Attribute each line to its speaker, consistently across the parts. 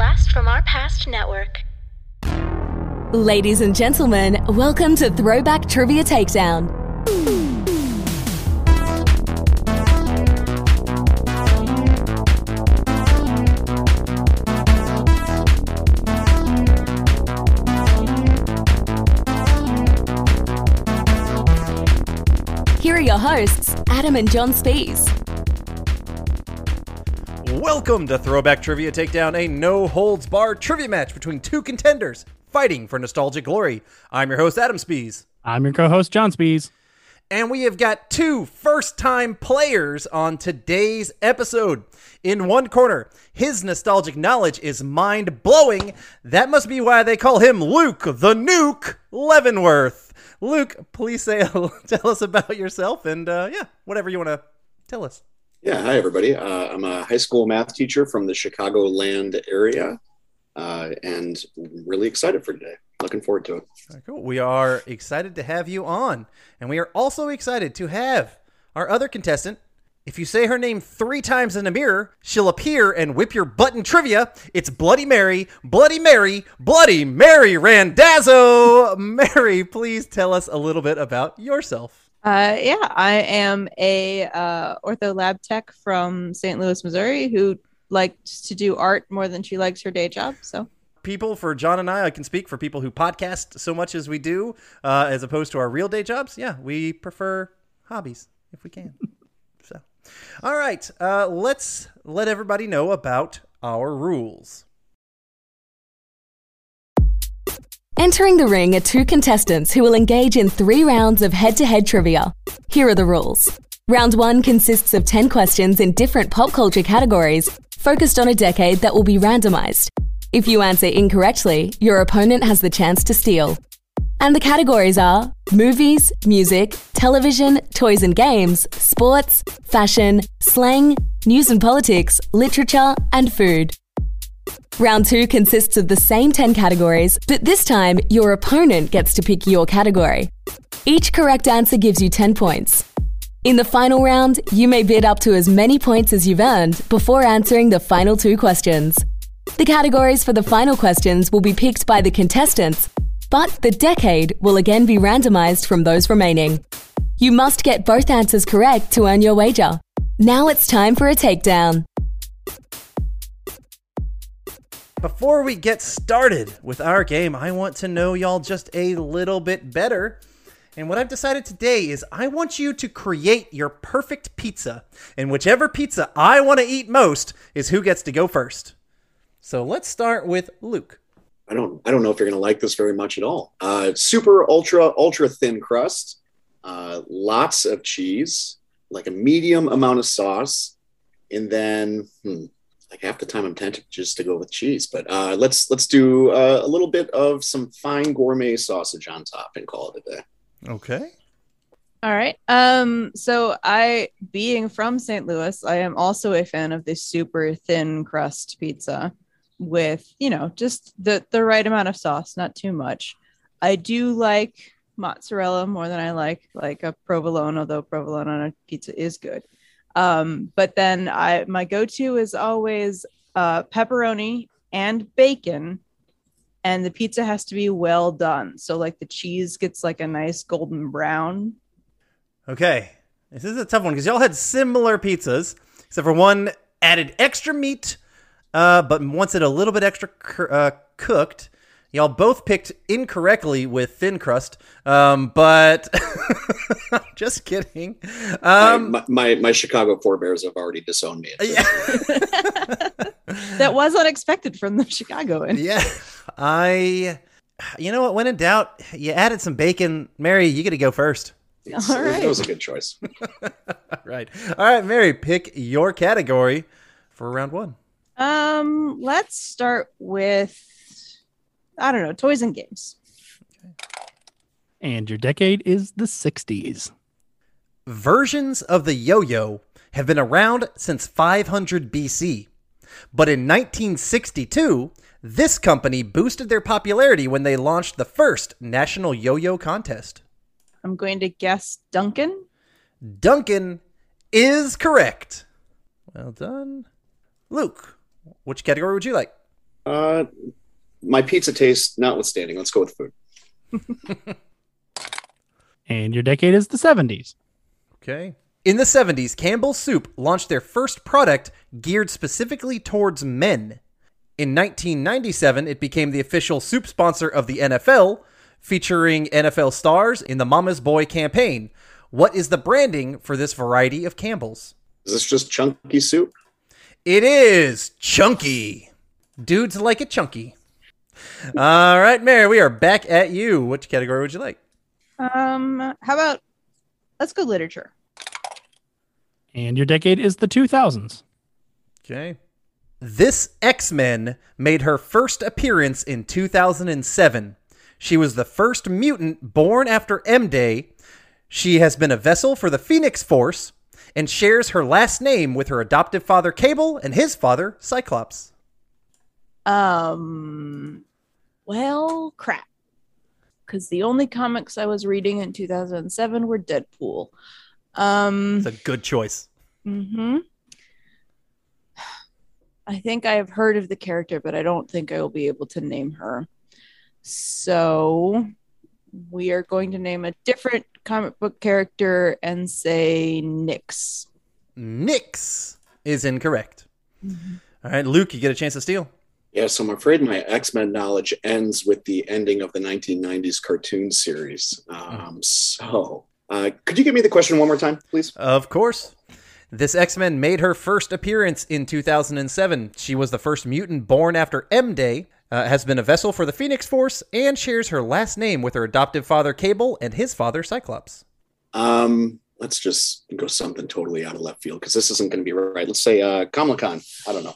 Speaker 1: Blast from Our Past Network.
Speaker 2: Ladies and gentlemen, welcome to Throwback Trivia Takedown. Here are your hosts, Adam and John Spees.
Speaker 3: Welcome to Throwback Trivia Takedown, a no holds barred trivia match between two contenders fighting for nostalgic glory. I'm your host, Adam Spees.
Speaker 4: I'm your co-host John Spees.
Speaker 3: And we have got two first time players on today's episode. In one corner, his nostalgic knowledge is mind blowing. That must be why they call him Luke the Nuke Leavenworth. Luke, please say tell us about yourself and uh, yeah, whatever you want to tell us.
Speaker 5: Yeah, hi everybody. Uh, I'm a high school math teacher from the Chicagoland area, uh, and really excited for today. Looking forward to it.
Speaker 3: Very cool. We are excited to have you on, and we are also excited to have our other contestant. If you say her name three times in a mirror, she'll appear and whip your butt in trivia. It's Bloody Mary, Bloody Mary, Bloody Mary Randazzo. Mary, please tell us a little bit about yourself.
Speaker 6: Uh, yeah, I am a uh, ortho lab tech from St. Louis, Missouri, who likes to do art more than she likes her day job. So
Speaker 3: people for John and I, I can speak for people who podcast so much as we do, uh, as opposed to our real day jobs. Yeah, we prefer hobbies if we can. so, all right, uh, let's let everybody know about our rules.
Speaker 2: Entering the ring are two contestants who will engage in three rounds of head to head trivia. Here are the rules. Round one consists of 10 questions in different pop culture categories, focused on a decade that will be randomized. If you answer incorrectly, your opponent has the chance to steal. And the categories are movies, music, television, toys and games, sports, fashion, slang, news and politics, literature, and food. Round two consists of the same 10 categories, but this time your opponent gets to pick your category. Each correct answer gives you 10 points. In the final round, you may bid up to as many points as you've earned before answering the final two questions. The categories for the final questions will be picked by the contestants, but the decade will again be randomized from those remaining. You must get both answers correct to earn your wager. Now it's time for a takedown.
Speaker 3: Before we get started with our game, I want to know y'all just a little bit better. And what I've decided today is I want you to create your perfect pizza. And whichever pizza I want to eat most is who gets to go first. So let's start with Luke.
Speaker 5: I don't I don't know if you're gonna like this very much at all. Uh, super ultra ultra thin crust, uh, lots of cheese, like a medium amount of sauce, and then hmm, like half the time I'm tempted just to go with cheese. But uh, let's let's do uh, a little bit of some fine gourmet sausage on top and call it a day.
Speaker 3: Okay.
Speaker 6: All right. Um, so I, being from St. Louis, I am also a fan of the super thin crust pizza with, you know, just the the right amount of sauce, not too much. I do like mozzarella more than I like like a provolone, although provolone on a pizza is good. Um, but then I my go-to is always uh, pepperoni and bacon, and the pizza has to be well done. So like the cheese gets like a nice golden brown.
Speaker 3: Okay. This is a tough one because y'all had similar pizzas, except for one added extra meat, uh, but wants it a little bit extra uh, cooked. Y'all both picked incorrectly with thin crust, um, but just kidding. Um,
Speaker 5: my, my, my Chicago forebears have already disowned me.
Speaker 3: yeah,
Speaker 6: That was unexpected from the Chicagoan.
Speaker 3: yeah. I, you know what? When in doubt, you added some bacon. Mary, you get to go first.
Speaker 5: It's-
Speaker 6: All.
Speaker 5: That was a good choice.
Speaker 3: right. All right, Mary, pick your category for round one.
Speaker 6: Um, let's start with I don't know, toys and games.
Speaker 4: And your decade is the 60s.
Speaker 3: Versions of the yo yo have been around since 500 BC. But in 1962, this company boosted their popularity when they launched the first national yo yo contest.
Speaker 6: I'm going to guess Duncan.
Speaker 3: Duncan is correct. Well done. Luke, which category would you like?
Speaker 5: Uh, my pizza taste notwithstanding, let's go with food.
Speaker 4: And your decade is the 70s.
Speaker 3: Okay. In the 70s, Campbell's Soup launched their first product geared specifically towards men. In 1997, it became the official soup sponsor of the NFL, featuring NFL stars in the Mama's Boy campaign. What is the branding for this variety of Campbell's?
Speaker 5: Is this just chunky soup?
Speaker 3: It is chunky. Dudes like it chunky. All right, Mary, we are back at you. Which category would you like?
Speaker 6: Um, how about let's go literature.
Speaker 4: And your decade is the 2000s.
Speaker 3: Okay. This X Men made her first appearance in 2007. She was the first mutant born after M Day. She has been a vessel for the Phoenix Force and shares her last name with her adoptive father Cable and his father Cyclops.
Speaker 6: Um, well, crap. Because the only comics I was reading in 2007 were Deadpool. Um,
Speaker 3: It's a good choice.
Speaker 6: Mm-hmm. I think I have heard of the character, but I don't think I will be able to name her. So we are going to name a different comic book character and say Nyx.
Speaker 3: Nyx is incorrect. All right, Luke, you get a chance to steal.
Speaker 5: Yeah, so I'm afraid my X Men knowledge ends with the ending of the 1990s cartoon series. Um, so, uh, could you give me the question one more time, please?
Speaker 3: Of course. This X Men made her first appearance in 2007. She was the first mutant born after M Day, uh, has been a vessel for the Phoenix Force, and shares her last name with her adoptive father Cable and his father Cyclops.
Speaker 5: Um, let's just go something totally out of left field because this isn't going to be right. Let's say uh, Kamala Khan. I don't know.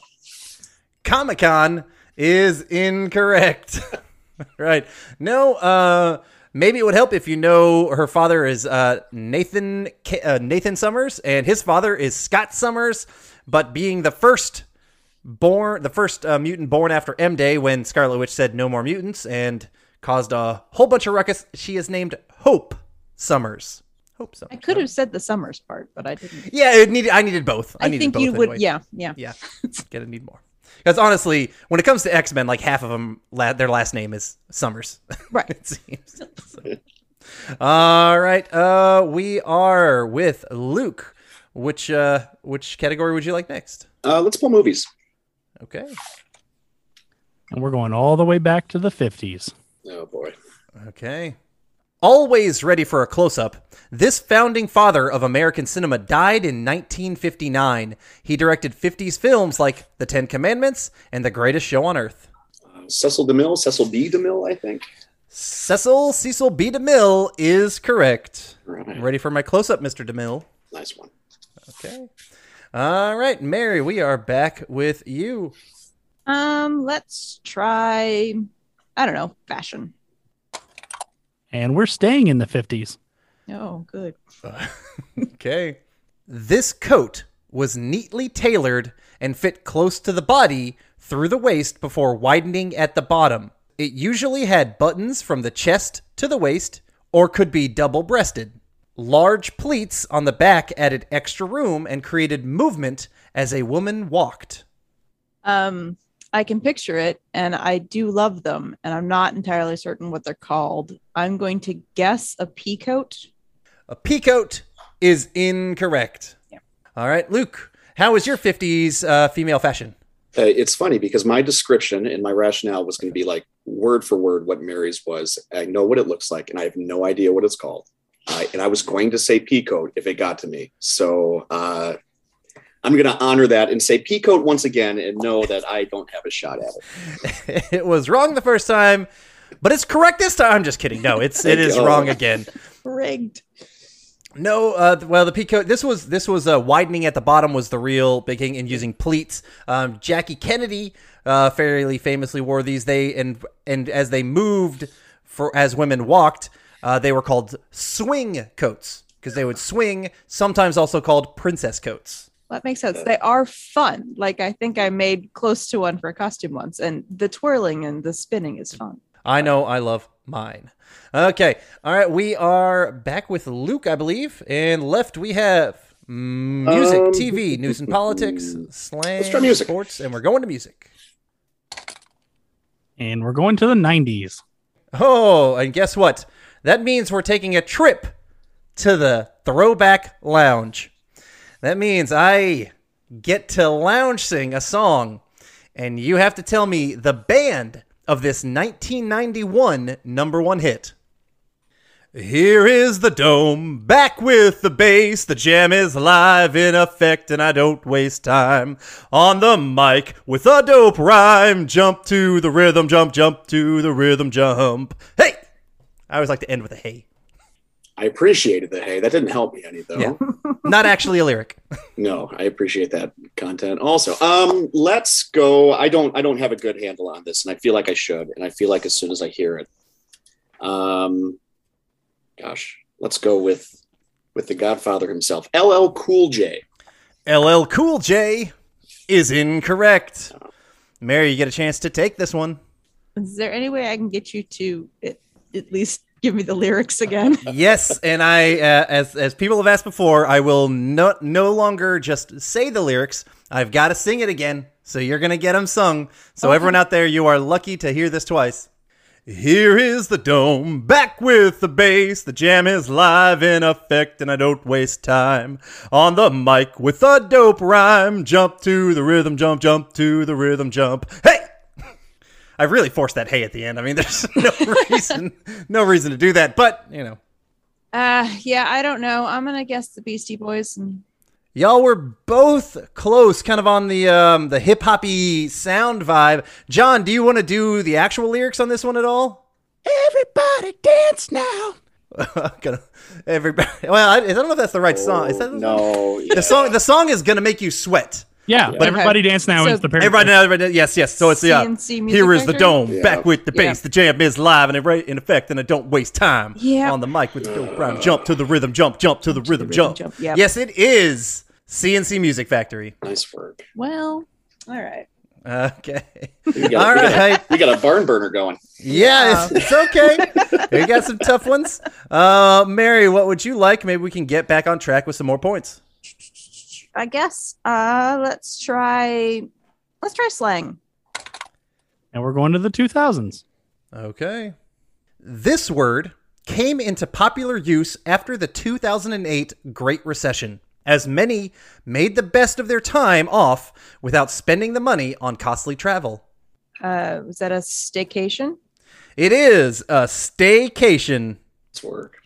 Speaker 3: Comic Con is incorrect. right. No, uh, maybe it would help if you know her father is uh, Nathan K- uh, Nathan Summers and his father is Scott Summers, but being the first born the first uh, mutant born after M Day when Scarlet Witch said no more mutants and caused a whole bunch of ruckus, she is named Hope Summers. Hope Summers.
Speaker 6: I could have said the Summers part, but I didn't.
Speaker 3: Yeah, it needed. I needed both. I,
Speaker 6: I,
Speaker 3: needed
Speaker 6: think
Speaker 3: both
Speaker 6: you would. Yeah, yeah.
Speaker 3: Yeah, gonna need more. Because honestly, when it comes to X Men, like half of them, la- their last name is Summers.
Speaker 6: Right.
Speaker 3: it seems. So. All right, uh, we are with Luke. Which uh, which category would you like next?
Speaker 5: Uh, let's pull movies.
Speaker 3: Okay.
Speaker 4: And we're going all the way back to the 50s.
Speaker 5: Oh boy.
Speaker 3: Okay. Always ready for a close up, this founding father of American cinema died in 1959. He directed 50s films like The Ten Commandments and The Greatest Show on Earth.
Speaker 5: Uh, Cecil DeMille, Cecil B. DeMille, I think.
Speaker 3: Cecil Cecil B. DeMille is correct.
Speaker 5: Right.
Speaker 3: Ready for my close up, Mr. DeMille?
Speaker 5: Nice one.
Speaker 3: Okay. All right, Mary, we are back with you.
Speaker 6: Um, let's try. I don't know, fashion.
Speaker 4: And we're staying in the 50s.
Speaker 6: Oh, good.
Speaker 3: Okay. This coat was neatly tailored and fit close to the body through the waist before widening at the bottom. It usually had buttons from the chest to the waist or could be double breasted. Large pleats on the back added extra room and created movement as a woman walked.
Speaker 6: Um, I can picture it, and I do love them, and I'm not entirely certain what they're called. I'm going to guess a peacoat.
Speaker 3: A peacoat is incorrect.
Speaker 6: Yeah.
Speaker 3: All right, Luke, how is your 50s uh, female fashion?
Speaker 5: Uh, it's funny because my description and my rationale was going to be like word for word what Mary's was. I know what it looks like, and I have no idea what it's called. Uh, and I was going to say peacoat if it got to me. So uh, I'm going to honor that and say peacoat once again, and know that I don't have a shot at it.
Speaker 3: it was wrong the first time, but it's correct this time. I'm just kidding. No, it's it is wrong again.
Speaker 6: Rigged.
Speaker 3: No, uh, well, the peacoat. This was this was uh, widening at the bottom was the real big thing, and using pleats. Um, Jackie Kennedy uh, fairly famously wore these. They and and as they moved for as women walked, uh, they were called swing coats because they would swing. Sometimes also called princess coats.
Speaker 6: That makes sense. They are fun. Like I think I made close to one for a costume once, and the twirling and the spinning is fun.
Speaker 3: I know I love mine. Okay. All right. We are back with Luke, I believe. And left we have music,
Speaker 5: Um,
Speaker 3: TV, news and politics, slang,
Speaker 5: let's try music.
Speaker 3: sports, and we're going to music.
Speaker 4: And we're going to the 90s.
Speaker 3: Oh, and guess what? That means we're taking a trip to the Throwback Lounge. That means I get to lounge sing a song, and you have to tell me the band of this 1991 number one hit. Here is the dome, back with the bass. The jam is live in effect, and I don't waste time on the mic with a dope rhyme. Jump to the rhythm, jump, jump to the rhythm, jump. Hey! I always like to end with a hey.
Speaker 5: I appreciated the hey. That didn't help me any though.
Speaker 3: Yeah. Not actually a lyric.
Speaker 5: No, I appreciate that content. Also, um, let's go. I don't. I don't have a good handle on this, and I feel like I should. And I feel like as soon as I hear it, um, gosh, let's go with with the Godfather himself, LL Cool J.
Speaker 3: LL Cool J is incorrect. Mary, you get a chance to take this one.
Speaker 6: Is there any way I can get you to at, at least give me the lyrics again?
Speaker 3: yes, and I, uh, as as people have asked before, I will no no longer just say the lyrics. I've got to sing it again. So you're gonna get them sung. So
Speaker 6: Okay.
Speaker 3: everyone out there, you are lucky to hear this twice. Here is the dome, back with the bass. The jam is live in effect, and I don't waste time on the mic with a dope rhyme. Jump to the rhythm, jump, jump to the rhythm, jump. Hey! I've really forced that hey at the end. I mean, there's no reason, no reason to do that, but you know.
Speaker 6: Uh yeah, I don't know. I'm gonna guess the Beastie Boys and
Speaker 3: Y'all were both close, kind of on the um, the hip hoppy sound vibe. John, do you want to do the actual lyrics on this one at all? Everybody dance now. gonna everybody. Well, I, I don't know if that's the right song. Is that the
Speaker 5: no?
Speaker 3: The song. The song is gonna make you sweat.
Speaker 4: Yeah, but everybody dance now
Speaker 6: So-
Speaker 4: is the parent.
Speaker 3: Everybody, everybody, yes, yes. So it's the uh, here is the dome,
Speaker 5: Yeah.
Speaker 3: back with the
Speaker 6: Yeah.
Speaker 3: bass. The jam is live and right in effect, and I don't waste time
Speaker 6: Yeah.
Speaker 3: on the mic with the dope rhyme. Jump to the rhythm, jump, jump to the rhythm, jump.
Speaker 6: jump, yep.
Speaker 3: Yes, it is C+C Music Factory.
Speaker 5: Nice work.
Speaker 6: well, all right.
Speaker 3: Okay.
Speaker 5: We got,
Speaker 3: All
Speaker 5: we, got, we got a barn burner going.
Speaker 3: Yeah, it's, it's okay. we got some tough ones. Uh, Mary, what would you like? Maybe we can get back on track with some more points.
Speaker 6: I guess uh let's try let's try slang.
Speaker 4: And we're going to the 2000s.
Speaker 3: Okay. This word came into popular use after the 2008 Great Recession, as many made the best of their time off without spending the money on costly travel.
Speaker 6: Uh was that a staycation?
Speaker 3: It is a staycation.
Speaker 5: Nice work.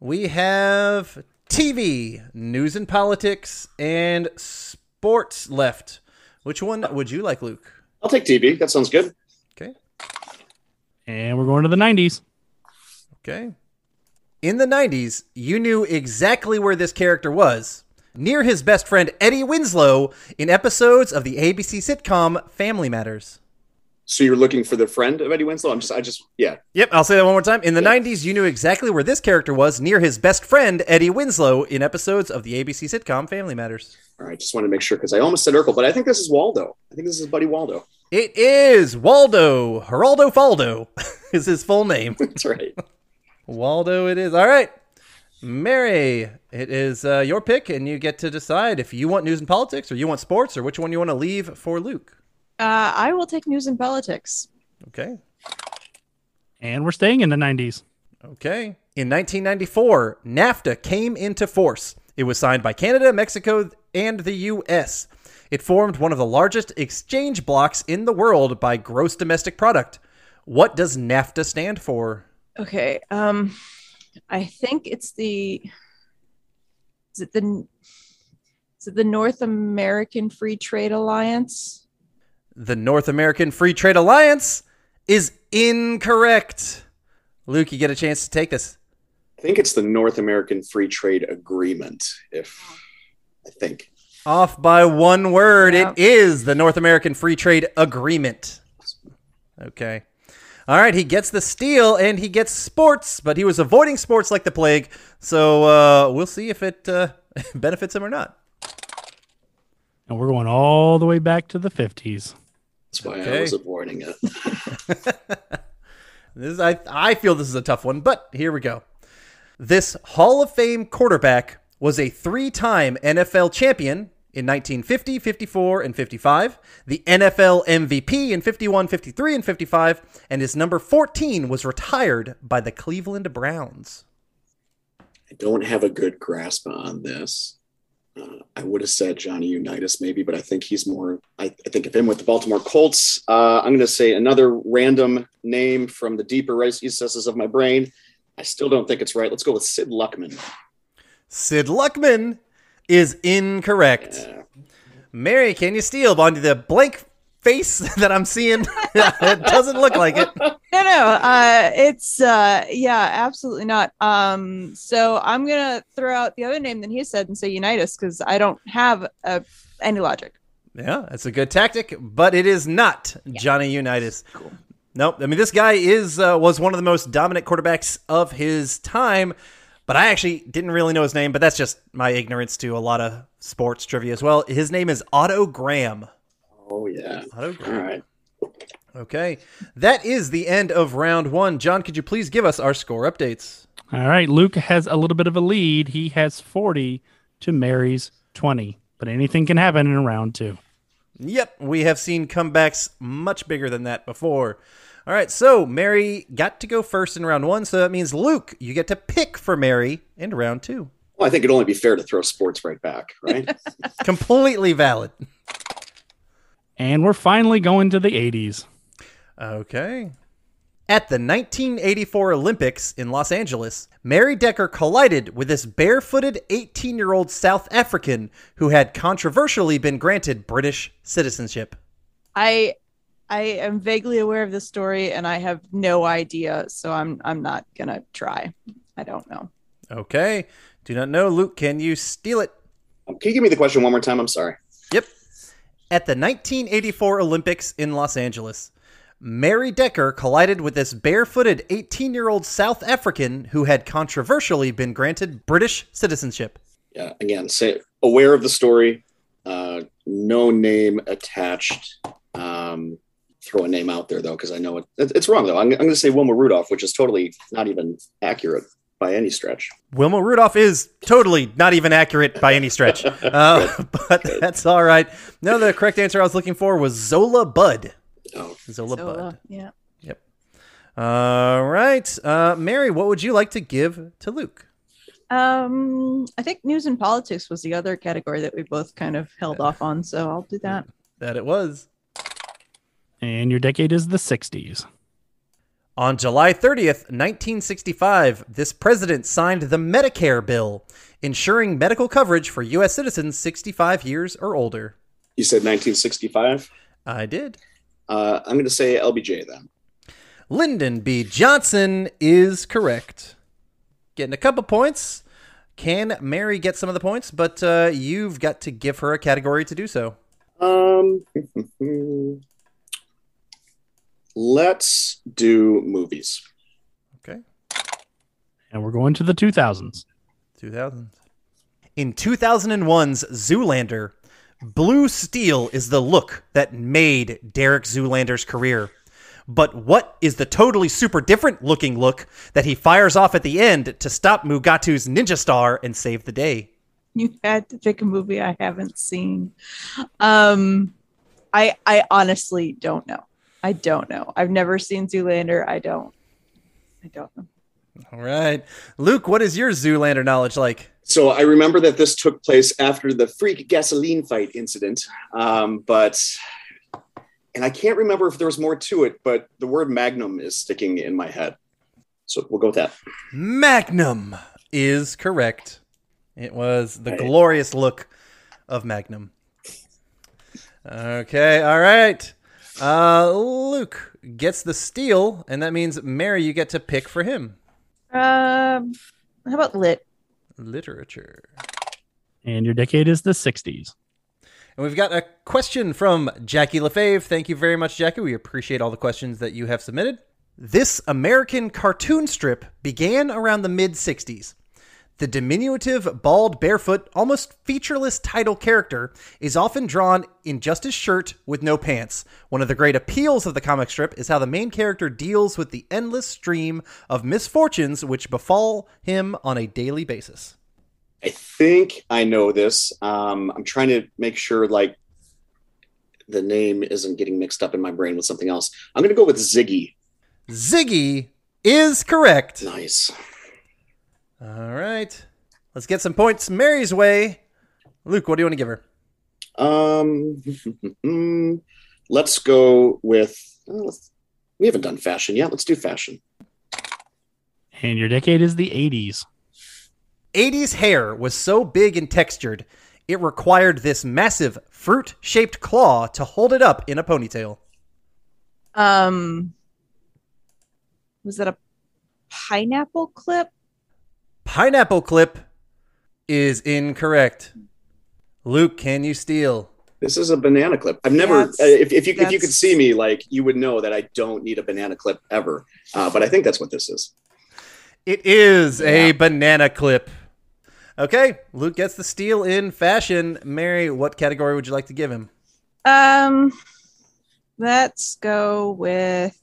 Speaker 3: We have TV, news and politics, and sports left. Which one would you like, Luke?
Speaker 5: I'll take TV. That sounds good.
Speaker 3: Okay.
Speaker 4: And we're going to the 90s.
Speaker 3: Okay. In the 90s, you knew exactly where this character was. Near his best friend Eddie Winslow in episodes of the ABC sitcom Family Matters.
Speaker 5: So you're looking for the friend of Eddie Winslow? I'm just, I just, yeah.
Speaker 3: Yep, I'll say that one more time. In the 90s, you knew exactly where this character was near his best friend Eddie Winslow in episodes of the ABC sitcom Family Matters.
Speaker 5: All right, just wanted to make sure because I almost said Urkel, but I think this is Waldo. I think this is Buddy Waldo.
Speaker 3: It is Waldo. Geraldo Faldo is his full name.
Speaker 5: That's right.
Speaker 3: Waldo, it is. All right. Mary, it is uh, your pick, and you get to decide if you want news and politics or you want sports or which one you want to leave for Luke.
Speaker 6: Uh I will take news and politics.
Speaker 3: Okay.
Speaker 4: And we're staying in the 90s.
Speaker 3: Okay. In 1994, NAFTA came into force. It was signed by Canada, Mexico, and the U.S. It formed one of the largest exchange blocks in the world by gross domestic product. What does NAFTA stand for?
Speaker 6: Okay. Um I think it's the is it the is it the North American Free Trade Alliance?
Speaker 3: The North American Free Trade Alliance is incorrect. Luke, you get a chance to take this.
Speaker 5: I think it's the North American Free Trade Agreement. If I think
Speaker 3: Off by one word.
Speaker 6: Yeah.
Speaker 3: It is the North American Free Trade Agreement. Okay. All right, he gets the steal and he gets sports, but he was avoiding sports like the plague. So uh, we'll see if it uh, benefits him or not.
Speaker 4: And we're going all the way back to the 50s.
Speaker 5: That's why I was avoiding it.
Speaker 3: This is, I, I feel this is a tough one, but here we go. This Hall of Fame quarterback was a three time NFL champion in 1950, 54, and 55, the NFL MVP in 51, 53, and 55, and his number 14 was retired by the Cleveland Browns.
Speaker 5: I don't have a good grasp on this. Uh, I would have said Johnny Unitas maybe, but I think he's more. I, I think of him with the Baltimore Colts. Uh, I'm going to say another random name from the deeper recesses of my brain. I still don't think it's right. Let's go with Sid Luckman.
Speaker 3: Sid Luckman is incorrect.
Speaker 5: Yeah.
Speaker 3: Mary, can you steal onto the blank face that I'm seeing? it doesn't look like it.
Speaker 6: No, no, uh, it's uh, yeah, absolutely not. Um, so I'm gonna throw out the other name that he said and say Unitas because I don't have uh, any logic.
Speaker 3: Yeah, that's a good tactic, but it is not Johnny Unitas. Cool. Nope. I mean, this guy is uh, was one of the most dominant quarterbacks of his time, but I actually didn't really know his name. But that's just my ignorance to a lot of sports trivia as well. His name is Otto Graham.
Speaker 5: Oh yeah.
Speaker 3: Otto Graham.
Speaker 5: right.
Speaker 3: Okay, that is the end of round one. John, could you please give us our score updates?
Speaker 4: All right. Luke has a little bit of a lead. He has 40 to Mary's 20, but anything can happen in round two.
Speaker 3: Yep, we have seen comebacks much bigger than that before. All right, so Mary got to go first in round one, so that means Luke, you get to pick for Mary in round two.
Speaker 5: Well, I think it'd only be fair to throw sports right back, right?
Speaker 3: Completely valid.
Speaker 4: And we're finally going to the 80s.
Speaker 3: Okay. At the 1984 Olympics in Los Angeles, Mary Decker collided with this barefooted 18 year old South African who had controversially been granted British citizenship.
Speaker 6: I I am vaguely aware of this story and I have no idea, so I'm I'm not gonna try. I don't know.
Speaker 3: Okay. Do not know. Luke, can you steal it?
Speaker 5: Can you give me the question one more time? I'm sorry.
Speaker 3: Yep. At the 1984 Olympics in Los Angeles, Mary Decker collided with this barefooted 18 year old South African who had controversially been granted British citizenship.
Speaker 5: Yeah. Again, say aware of the story. Uh, no name attached. Um, throw a name out there though, because I know it, it- it's wrong though. I'm, I'm going to say Wilma Rudolph, which is totally not even accurate by any stretch.
Speaker 3: Wilma Rudolph is totally not even accurate by any stretch, uh, but that's all right. No, the correct answer I was looking for was Zola Budd.
Speaker 5: Oh,
Speaker 3: Zola
Speaker 6: So, Budd. yeah. Yep.
Speaker 3: All right. Uh, Mary, what would you like to give to Luke?
Speaker 6: Um, I think news and politics was the other category that we both kind of held off on, so I'll do that.
Speaker 3: That it was.
Speaker 4: And your decade is the 60s.
Speaker 3: On July 30th, 1965, this president signed the Medicare bill, ensuring medical coverage for U.S. citizens 65 years or older.
Speaker 5: you said 1965.
Speaker 3: I did.
Speaker 5: Uh, I'm going to say LBJ then.
Speaker 3: Lyndon B. Johnson is correct. Getting a couple points. Can Mary get some of the points? But uh, you've got to give her a category to do so.
Speaker 5: Um, let's do movies.
Speaker 3: Okay.
Speaker 4: And we're going to the 2000s.
Speaker 3: 2000s. In 2001's Zoolander, blue steel is the look that made Derek Zoolander's career. But what is the totally super different looking look that he fires off at the end to stop Mugatu's ninja star and save the day?
Speaker 6: You had to pick a movie I haven't seen. Um, I I honestly don't know. I don't know. I've never seen Zoolander. I don't. I don't know.
Speaker 3: All right. Luke, what is your Zoolander knowledge like?
Speaker 5: So I remember that this took place after the freak gasoline fight incident, um, but and I can't remember if there was more to it, but the word magnum is sticking in my head. So we'll go with that.
Speaker 3: Magnum is correct. It was the
Speaker 5: Right.
Speaker 3: glorious look of Magnum. Okay, all right. Uh, Luke gets the steal, and that means Mary, you get to pick for him.
Speaker 6: Um, how about lit?
Speaker 3: Literature.
Speaker 4: And your decade is the 60s.
Speaker 3: And we've got a question from Jackie LaFave. Thank you very much, Jackie. We appreciate all the questions that you have submitted. This American cartoon strip began around the mid 60s. The diminutive, bald, barefoot, almost featureless title character is often drawn in just his shirt with no pants. One of the great appeals of the comic strip is how the main character deals with the endless stream of misfortunes which befall him on a daily basis.
Speaker 5: I think I know this. Um, I'm trying to make sure like the name isn't getting mixed up in my brain with something else. I'm going to go with Ziggy.
Speaker 3: Ziggy is correct.
Speaker 5: Nice.
Speaker 3: All right. Let's get some points Mary's way. Luke, what do you want to give her?
Speaker 5: Um, let's go with. uh, let's- we haven't done fashion yet. Let's do fashion.
Speaker 4: And your decade is the 80s.
Speaker 3: 80s hair was so big and textured, it required this massive fruit shaped claw to hold it up in a ponytail.
Speaker 6: Um, was that a pineapple clip?
Speaker 3: Pineapple clip is incorrect. Luke, can you steal?
Speaker 5: This is a banana clip. I've never. Uh, if, if you if you could see me, like you would know that I don't need a banana clip ever. Uh, but I think that's what this is.
Speaker 3: It is a banana clip. Okay, Luke gets the steal in fashion. Mary, what category would you like to give him?
Speaker 6: Um, let's go with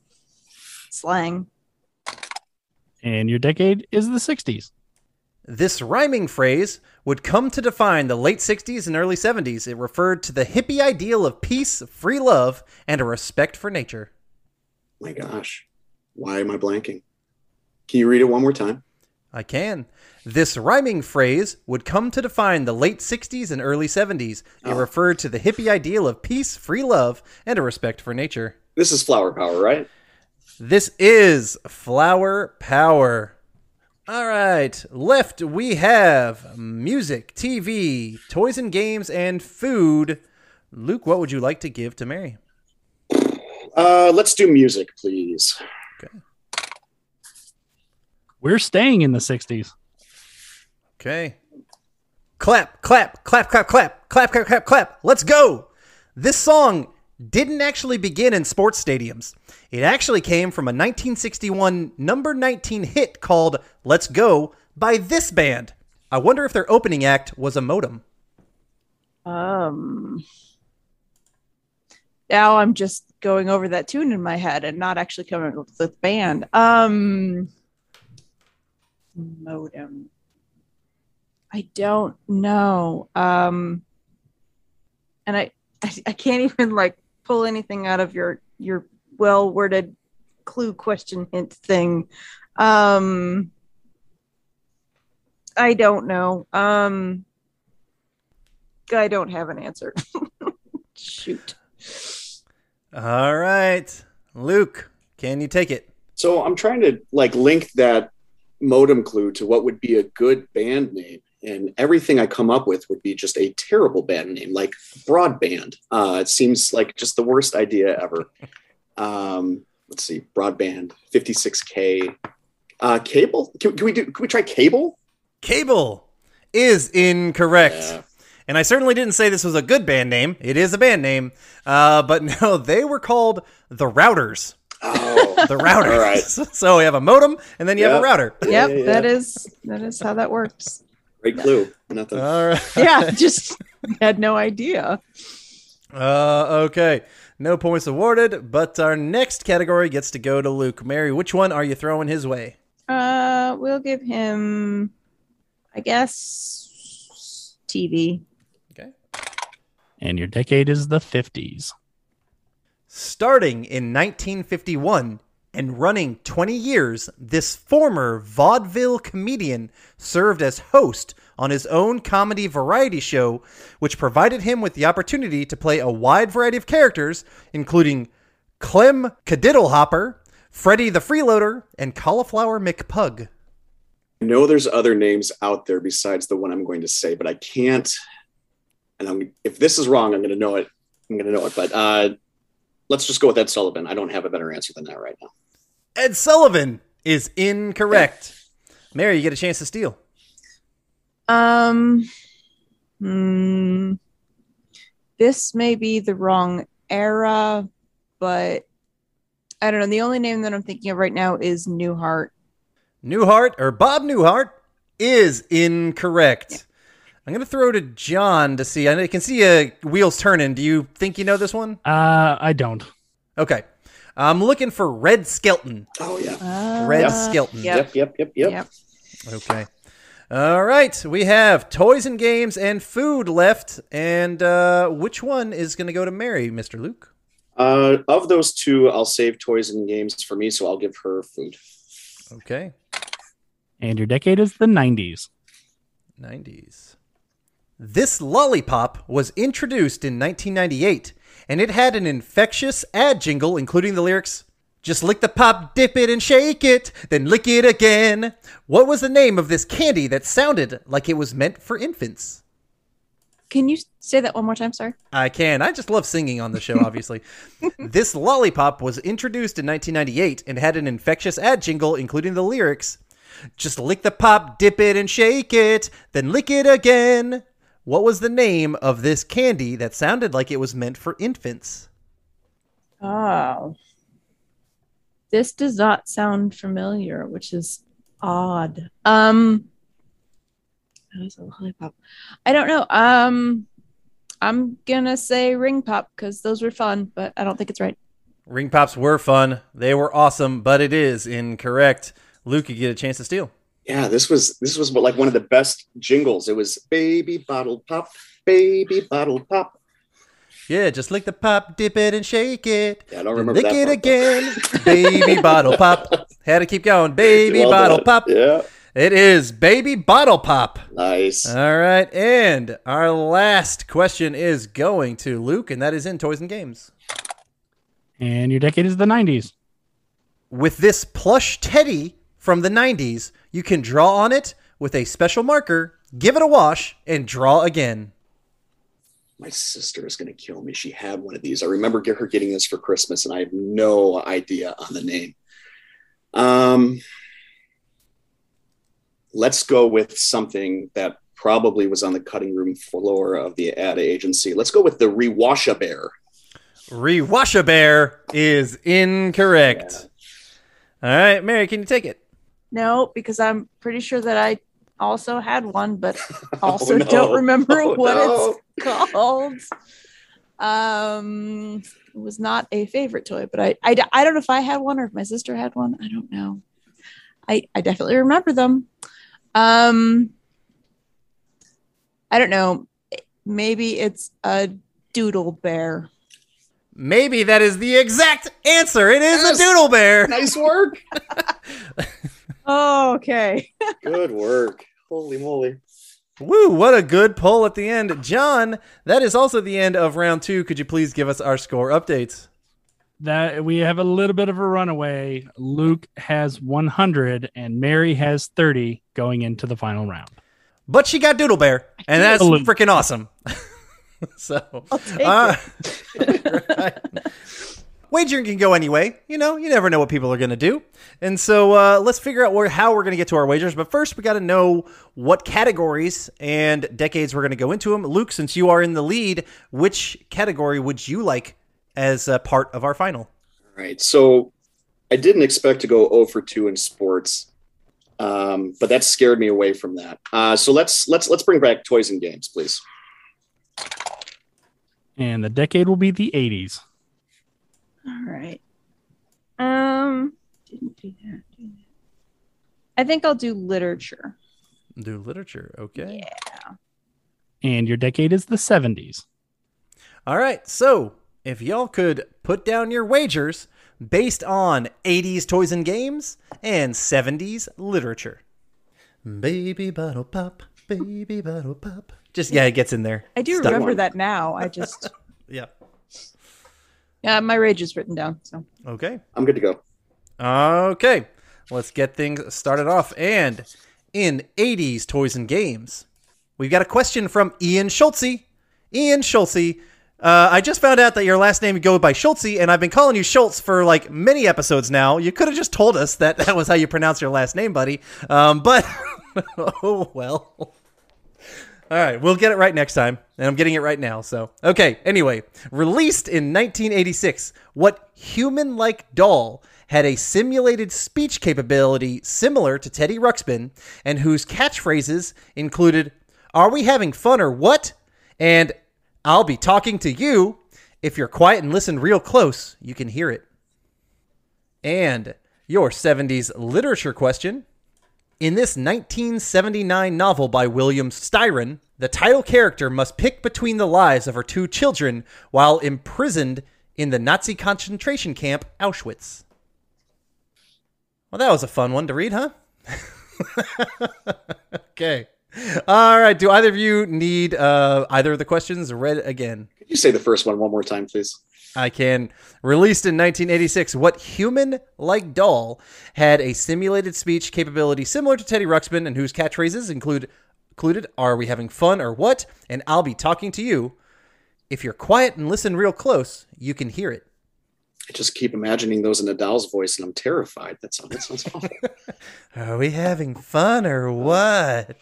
Speaker 6: slang.
Speaker 4: And your decade is the 60s.
Speaker 3: This rhyming phrase would come to define the late 60s and early 70s. It referred to the hippie ideal of peace, free love, and a respect for nature.
Speaker 5: My gosh, why am I blanking? Can you read it one more time?
Speaker 3: I can. This rhyming phrase would come to define the late 60s and early 70s. It
Speaker 5: Oh.
Speaker 3: referred to the hippie ideal of peace, free love, and a respect for nature.
Speaker 5: This is flower power, right?
Speaker 3: This is flower power. All right. Left, we have music, TV, toys and games, and food. Luke, what would you like to give to Mary?
Speaker 5: Uh, let's do music, please. Okay.
Speaker 4: We're staying in the 60s.
Speaker 3: Okay. Clap, clap, clap, clap, clap, clap, clap, clap, clap. Let's go. This song didn't actually begin in sports stadiums. It actually came from a 1961 number 19 hit called Let's Go by this band. I wonder if their opening act was a modem.
Speaker 6: Um, now I'm just going over that tune in my head and not actually coming up with the band. Um, modem. I don't know. Um, and I, I, I can't even like pull anything out of your your well worded clue question hint thing. Um, I don't know. Um, I don't have an answer. Shoot.
Speaker 3: All right. Luke, can you take it?
Speaker 5: So I'm trying to like link that modem clue to what would be a good band name. And everything I come up with would be just a terrible band name, like broadband. Uh, it seems like just the worst idea ever. Um, let's see, broadband, 56k, uh, cable. Can, can we do? Can we try cable?
Speaker 3: Cable is incorrect.
Speaker 5: Yeah.
Speaker 3: And I certainly didn't say this was a good band name. It is a band name. Uh, but no, they were called the Routers.
Speaker 5: Oh,
Speaker 3: The Routers.
Speaker 5: All right.
Speaker 3: so we have a modem and then you have a router.
Speaker 6: Yep,
Speaker 5: Yeah, yeah,
Speaker 6: that
Speaker 5: yeah.
Speaker 6: is that is how that works.
Speaker 5: Great clue. Nothing.
Speaker 3: All right.
Speaker 6: Yeah, just had no idea.
Speaker 3: Uh, okay. No points awarded, but our next category gets to go to Luke. Mary, which one are you throwing his way?
Speaker 6: Uh, we'll give him, I guess, TV.
Speaker 3: Okay.
Speaker 4: And your decade is the 50s.
Speaker 3: Starting in 1951 and running 20 years, this former vaudeville comedian served as host on his own comedy variety show, which provided him with the opportunity to play a wide variety of characters, including Clem Kadiddlehopper, Freddie the Freeloader, and Cauliflower McPug.
Speaker 5: I know there's other names out there besides the one I'm going to say, but I can't. And I'm, if this is wrong, I'm going to know it. I'm going to know it. But uh, let's just go with Ed Sullivan. I don't have a better answer than that right now.
Speaker 3: Ed Sullivan is incorrect. Mary, you get a chance to steal.
Speaker 6: Um, hmm, this may be the wrong era, but I don't know. The only name that I'm thinking of right now is Newhart.
Speaker 3: Newhart or Bob Newhart is incorrect. I'm going to throw to John to see. I can see uh, wheels turning. Do you think you know this one?
Speaker 4: Uh, I don't.
Speaker 3: Okay. I'm looking for Red Skelton.
Speaker 5: Oh, yeah.
Speaker 6: Uh,
Speaker 3: Red Skelton.
Speaker 6: Yep.
Speaker 5: Yep, yep, yep, yep.
Speaker 6: Yep.
Speaker 3: Okay. All right, we have toys and games and food left. And uh, which one is going to go to Mary, Mr. Luke?
Speaker 5: Uh, of those two, I'll save toys and games for me, so I'll give her food.
Speaker 3: Okay,
Speaker 4: And your decade is the 90s.
Speaker 3: 90s. This lollipop was introduced in 1998, and it had an infectious ad jingle, including the lyrics Just lick the pop, dip it, and shake it, then lick it again. What was the name of this candy that sounded like it was meant for infants?
Speaker 6: Can you say that one more time? sir?
Speaker 3: I can. I just love singing on the show, obviously. this lollipop was introduced in 1998 and had an infectious ad jingle, including the lyrics Just lick the pop, dip it, and shake it, then lick it again. What was the name of this candy that sounded like it was meant for infants?
Speaker 6: Oh. This does not sound familiar, which is odd. Um that is a lollipop. I don't know. Um I'm gonna say ring pop because those were fun, but I don't think it's right.
Speaker 3: Ring pops were fun. They were awesome, but it is incorrect. Luke, you get a chance to steal.
Speaker 5: Yeah, this was this was like one of the best jingles. It was baby bottle pop, baby bottle pop.
Speaker 3: Yeah, just lick the pop, dip it, and shake it.
Speaker 5: Yeah, I don't
Speaker 3: Then
Speaker 5: remember
Speaker 3: lick
Speaker 5: that
Speaker 3: it
Speaker 5: part,
Speaker 3: again. baby bottle pop. Had to keep going. Baby
Speaker 5: Well
Speaker 3: bottle
Speaker 5: done.
Speaker 3: pop.
Speaker 5: Yeah,
Speaker 3: It is baby bottle pop.
Speaker 5: nice.
Speaker 3: All right, and our last question is going to Luke, and that is in toys and games.
Speaker 4: And your decade is the 90s.
Speaker 3: With this plush teddy from the 90s, you can draw on it with a special marker, give it a wash, and draw again.
Speaker 5: My sister is going to kill me. She had one of these. I remember her getting this for Christmas, and I have no idea on the name. Um, let's go with something that probably was on the cutting room floor of the ad agency. Let's go with the Rewasha Bear.
Speaker 3: Rewasha Bear is incorrect. All right, Mary, can you take it?
Speaker 6: No, because I'm pretty sure that I also had one, but also
Speaker 5: Oh, no.
Speaker 6: don't remember
Speaker 5: Oh,
Speaker 6: what
Speaker 5: no.
Speaker 6: it's called. Um, it was not a favorite toy, but I, I, I don't know if I had one or if my sister had one. I don't know. I, I definitely remember them. Um, I don't know. Maybe it's a doodle bear.
Speaker 3: Maybe that is the exact answer. It is
Speaker 5: Yes.
Speaker 3: a doodle bear.
Speaker 5: Nice work.
Speaker 6: Oh, okay.
Speaker 5: Good work. Holy moly.
Speaker 3: Woo, what a good poll at the end. John, that is also the end of round two. Could you please give us our score updates?
Speaker 4: That we have a little bit of a runaway. Luke has 100 and Mary has 30 going into the final round.
Speaker 3: But she got Doodle Bear, and that's
Speaker 4: Absolutely.
Speaker 3: freaking awesome. so,
Speaker 6: I'll take
Speaker 3: uh, right. Wagering can go anyway. You know, you never know what people are going to do. And so, uh, let's figure out where how we're going to get to our wagers. But first, we got to know what categories and decades we're going to go into them. Luke, since you are in the lead, which category would you like as a part of our final?
Speaker 5: All right. So I didn't expect to go 0 for 2 in sports. Um, but that scared me away from that. Uh, so let's let's let's bring back toys and games, please.
Speaker 4: And the decade will be the 80s.
Speaker 6: All right. Um, didn't do that. do that. I think I'll do literature.
Speaker 3: Do literature, okay? Yeah.
Speaker 4: And your decade is the 70s.
Speaker 3: All right, so if y'all could put down your wagers based on 80s toys and games and 70s literature. Baby bottle pop, baby bottle pop. Just, yeah, it gets in there.
Speaker 6: I do
Speaker 5: Stuck
Speaker 6: remember
Speaker 5: one.
Speaker 6: that now. I just
Speaker 3: Yeah.
Speaker 6: Yeah, my rage is written down. So
Speaker 3: Okay.
Speaker 5: I'm good to go.
Speaker 3: Okay. Let's get things started off. And in 80s toys and games, we've got a question from Ian Schultze. Ian Schultze. Uh, I just found out that your last name go by Schultze, and I've been calling you Schultz for like many episodes now. You could have just told us that that was how you pronounce your last name, buddy. Um, but oh well. All right, we'll get it right next time, and I'm getting it right now. So, okay. Anyway, released in 1986, what human-like doll had a simulated speech capability similar to Teddy Ruxpin, and whose catchphrases included "Are we having fun or what?" and "I'll be talking to you." If you're quiet and listen real close, you can hear it. And your 70s literature question In this 1979 novel by William Styron, the title character must pick between the lives of her two children while imprisoned in the Nazi concentration camp Auschwitz. Well, that was a fun one to read, huh? okay. All right. Do either of you need uh, either of the questions read again?
Speaker 5: Could you say the first one one more time, please?
Speaker 3: I can. Released in 1986, what human like doll had a simulated speech capability similar to Teddy Ruxpin and whose catchphrases include included Are we having fun or what? And I'll be talking to you. If you're quiet and listen real close, you can hear it.
Speaker 5: I just keep imagining those in a doll's voice, and I'm terrified. That sounds, that sounds awful.
Speaker 3: Are we having fun or what?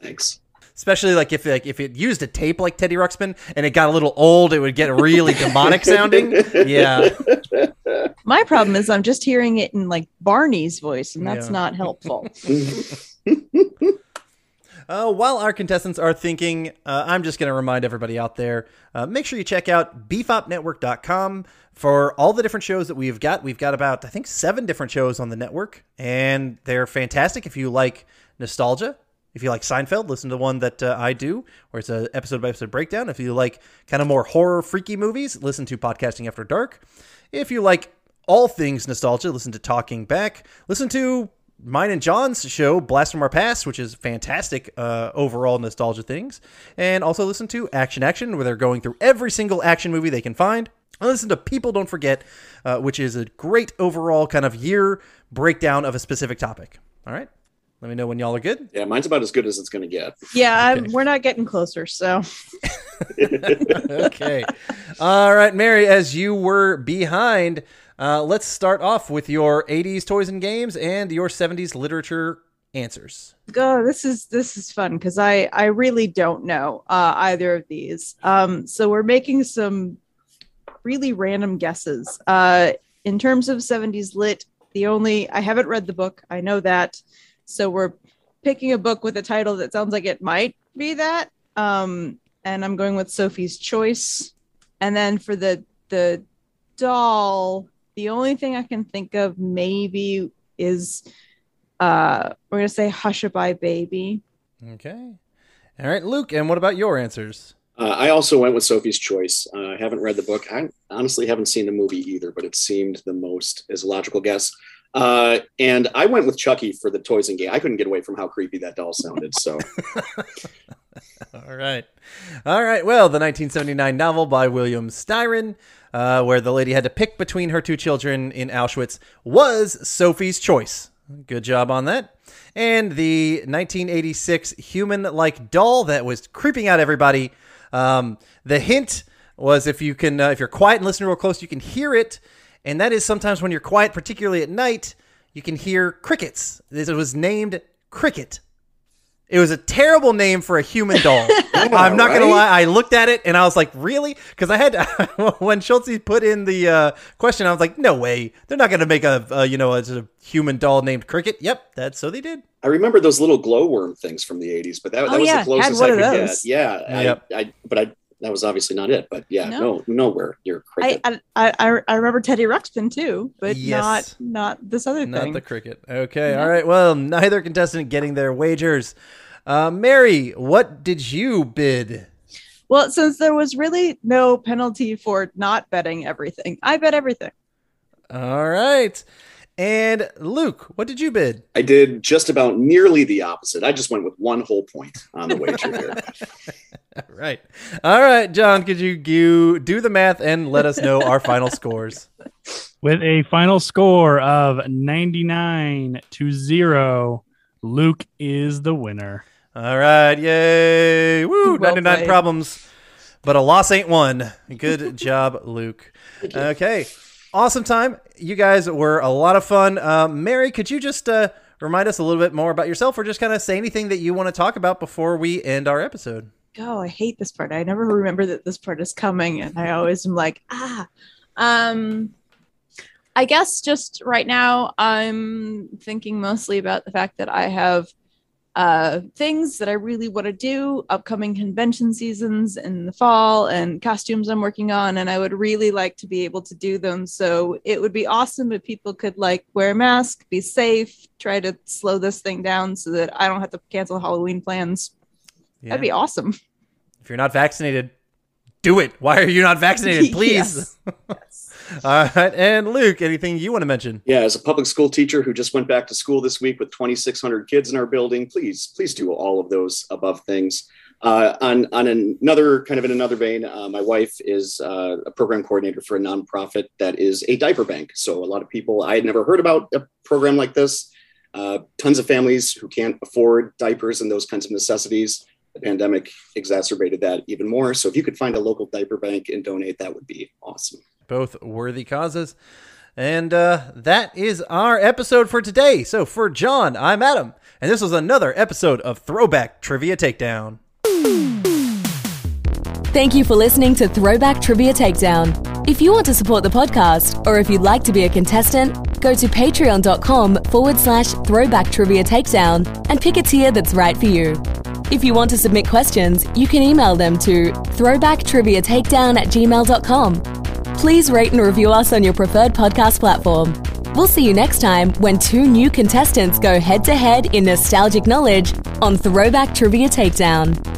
Speaker 5: Thanks.
Speaker 3: Especially like if like if it used a tape like Teddy Ruxpin and it got a little old, it would get really demonic sounding. Yeah.
Speaker 6: My problem is I'm just hearing it in like Barney's voice, and that's
Speaker 3: Yeah.
Speaker 6: not helpful.
Speaker 3: Uh, while our contestants are thinking, uh, I'm just going to remind everybody out there uh, make sure you check out beefopnetwork.com for all the different shows that we've got. We've got about, I think, seven different shows on the network, and they're fantastic if you like nostalgia. If you like Seinfeld, listen to one that uh, I do, where it's an episode by episode breakdown. If you like kind of more horror, freaky movies, listen to Podcasting After Dark. If you like all things nostalgia, listen to Talking Back. Listen to mine and John's show, Blast from Our Past, which is fantastic uh, overall nostalgia things. And also listen to Action Action, where they're going through every single action movie they can find. And listen to People Don't Forget, uh, which is a great overall kind of year breakdown of a specific topic. All right. Let me know when y'all are good.
Speaker 5: Yeah, mine's about as good as it's going to get.
Speaker 6: Yeah, I'm,
Speaker 3: Okay.
Speaker 6: we're not getting closer. So
Speaker 3: okay. All right, Mary, as you were behind, uh, let's start off with your 80s toys and games and your 70s literature answers.
Speaker 6: go. This is this is fun because I I really don't know uh, either of these. Um, so we're making some really random guesses. Uh, in terms of 70s lit, the only I haven't read the book. I know that. So we're picking a book with a title that sounds like it might be that. Um, and I'm going with Sophie's Choice. And then for the the doll, the only thing I can think of maybe is uh we're gonna say Hushabye Baby.
Speaker 3: Okay. All right, Luke, and what about your answers?
Speaker 5: Uh, I also went with Sophie's Choice. Uh, I haven't read the book. I honestly haven't seen the movie either, but it seemed the most as a logical guess. Uh, and I went with Chucky for the toys and game. I couldn't get away from how creepy that doll sounded. So
Speaker 3: All right. All right. Well, the 1979 novel by William Styron, uh, where the lady had to pick between her two children in Auschwitz, was Sophie's Choice. Good job on that. And the 1986 human like doll that was creeping out everybody. Um, the hint was if you can, uh, if you're quiet and listen real close, you can hear it. And that is sometimes when you're quiet, particularly at night, you can hear crickets. It was named Cricket. It was a terrible name for a human doll. I'm not gonna lie. I looked at it and I was like, "Really?" Because I had when Schultze put in the uh, question, I was like, "No way! They're not gonna make a, a you know a, sort of human doll named Cricket." Yep, that's so they did.
Speaker 5: I remember those little glowworm things from the 80s, but that, that
Speaker 6: Oh,
Speaker 5: was
Speaker 6: yeah,
Speaker 5: the
Speaker 6: had
Speaker 5: closest
Speaker 6: one
Speaker 5: I
Speaker 6: of
Speaker 5: could
Speaker 6: those.
Speaker 5: get. Yeah. I- I, but I, that was obviously not it. But yeah,
Speaker 6: No.
Speaker 5: no, nowhere near
Speaker 6: I,
Speaker 5: cricket.
Speaker 6: I I I remember Teddy Ruxpin too, but
Speaker 3: Yes.
Speaker 6: not not this other
Speaker 3: Not
Speaker 6: thing.
Speaker 3: the cricket. Okay,
Speaker 6: No.
Speaker 3: all right. Well, neither contestant getting their wagers. Uh, Mary, what did you bid?
Speaker 6: well, since there was really no penalty for not betting everything, I bet everything.
Speaker 3: All right, and Luke, what did you bid?
Speaker 5: I did just about nearly the opposite. I just went with one whole point on the wager here.
Speaker 3: right. All right, John. Could you, you do the math and let us know our final scores?
Speaker 4: With a final score of 99 to 0, Luke is the winner.
Speaker 3: All right, yay! Woo,
Speaker 6: Well
Speaker 3: 99
Speaker 6: played.
Speaker 3: problems, but a loss ain't one. Good job, Luke. Okay, awesome time. You guys were a lot of fun. Uh, Mary, could you just uh, remind us a little bit more about yourself, or just kind of say anything that you want to talk about before we end our episode?
Speaker 6: Oh, I hate this part. I never remember that this part is coming, and I always am like, ah. Um, I guess just right now, I'm thinking mostly about the fact that I have uh, things that I really want to do, upcoming convention seasons in the fall, and costumes I'm working on. And I would really like to be able to do them. So it would be awesome if people could like wear a mask, be safe, try to slow this thing down so that I don't have to cancel Halloween plans.
Speaker 3: Yeah.
Speaker 6: That'd be awesome.
Speaker 3: If you're not vaccinated, do it. Why are you not vaccinated? Please. All right. And Luke, anything you want to mention?
Speaker 5: Yeah, as a public school teacher who just went back to school this week with 2,600 kids in our building, please, please do all of those above things. Uh, on on another kind of in another vein, uh, my wife is uh, a program coordinator for a nonprofit that is a diaper bank. So a lot of people I had never heard about a program like this. Uh, tons of families who can't afford diapers and those kinds of necessities. The pandemic exacerbated that even more. So if you could find a local diaper bank and donate, that would be awesome.
Speaker 3: Both worthy causes. And uh, that is our episode for today. So for John, I'm Adam. And this was another episode of Throwback Trivia Takedown.
Speaker 2: Thank you for listening to Throwback Trivia Takedown. If you want to support the podcast, or if you'd like to be a contestant, go to patreon.com forward slash throwback trivia takedown and pick a tier that's right for you. If you want to submit questions, you can email them to throwbacktriviatakedown at gmail.com. Please rate and review us on your preferred podcast platform. We'll see you next time when two new contestants go head to head in nostalgic knowledge on Throwback Trivia Takedown.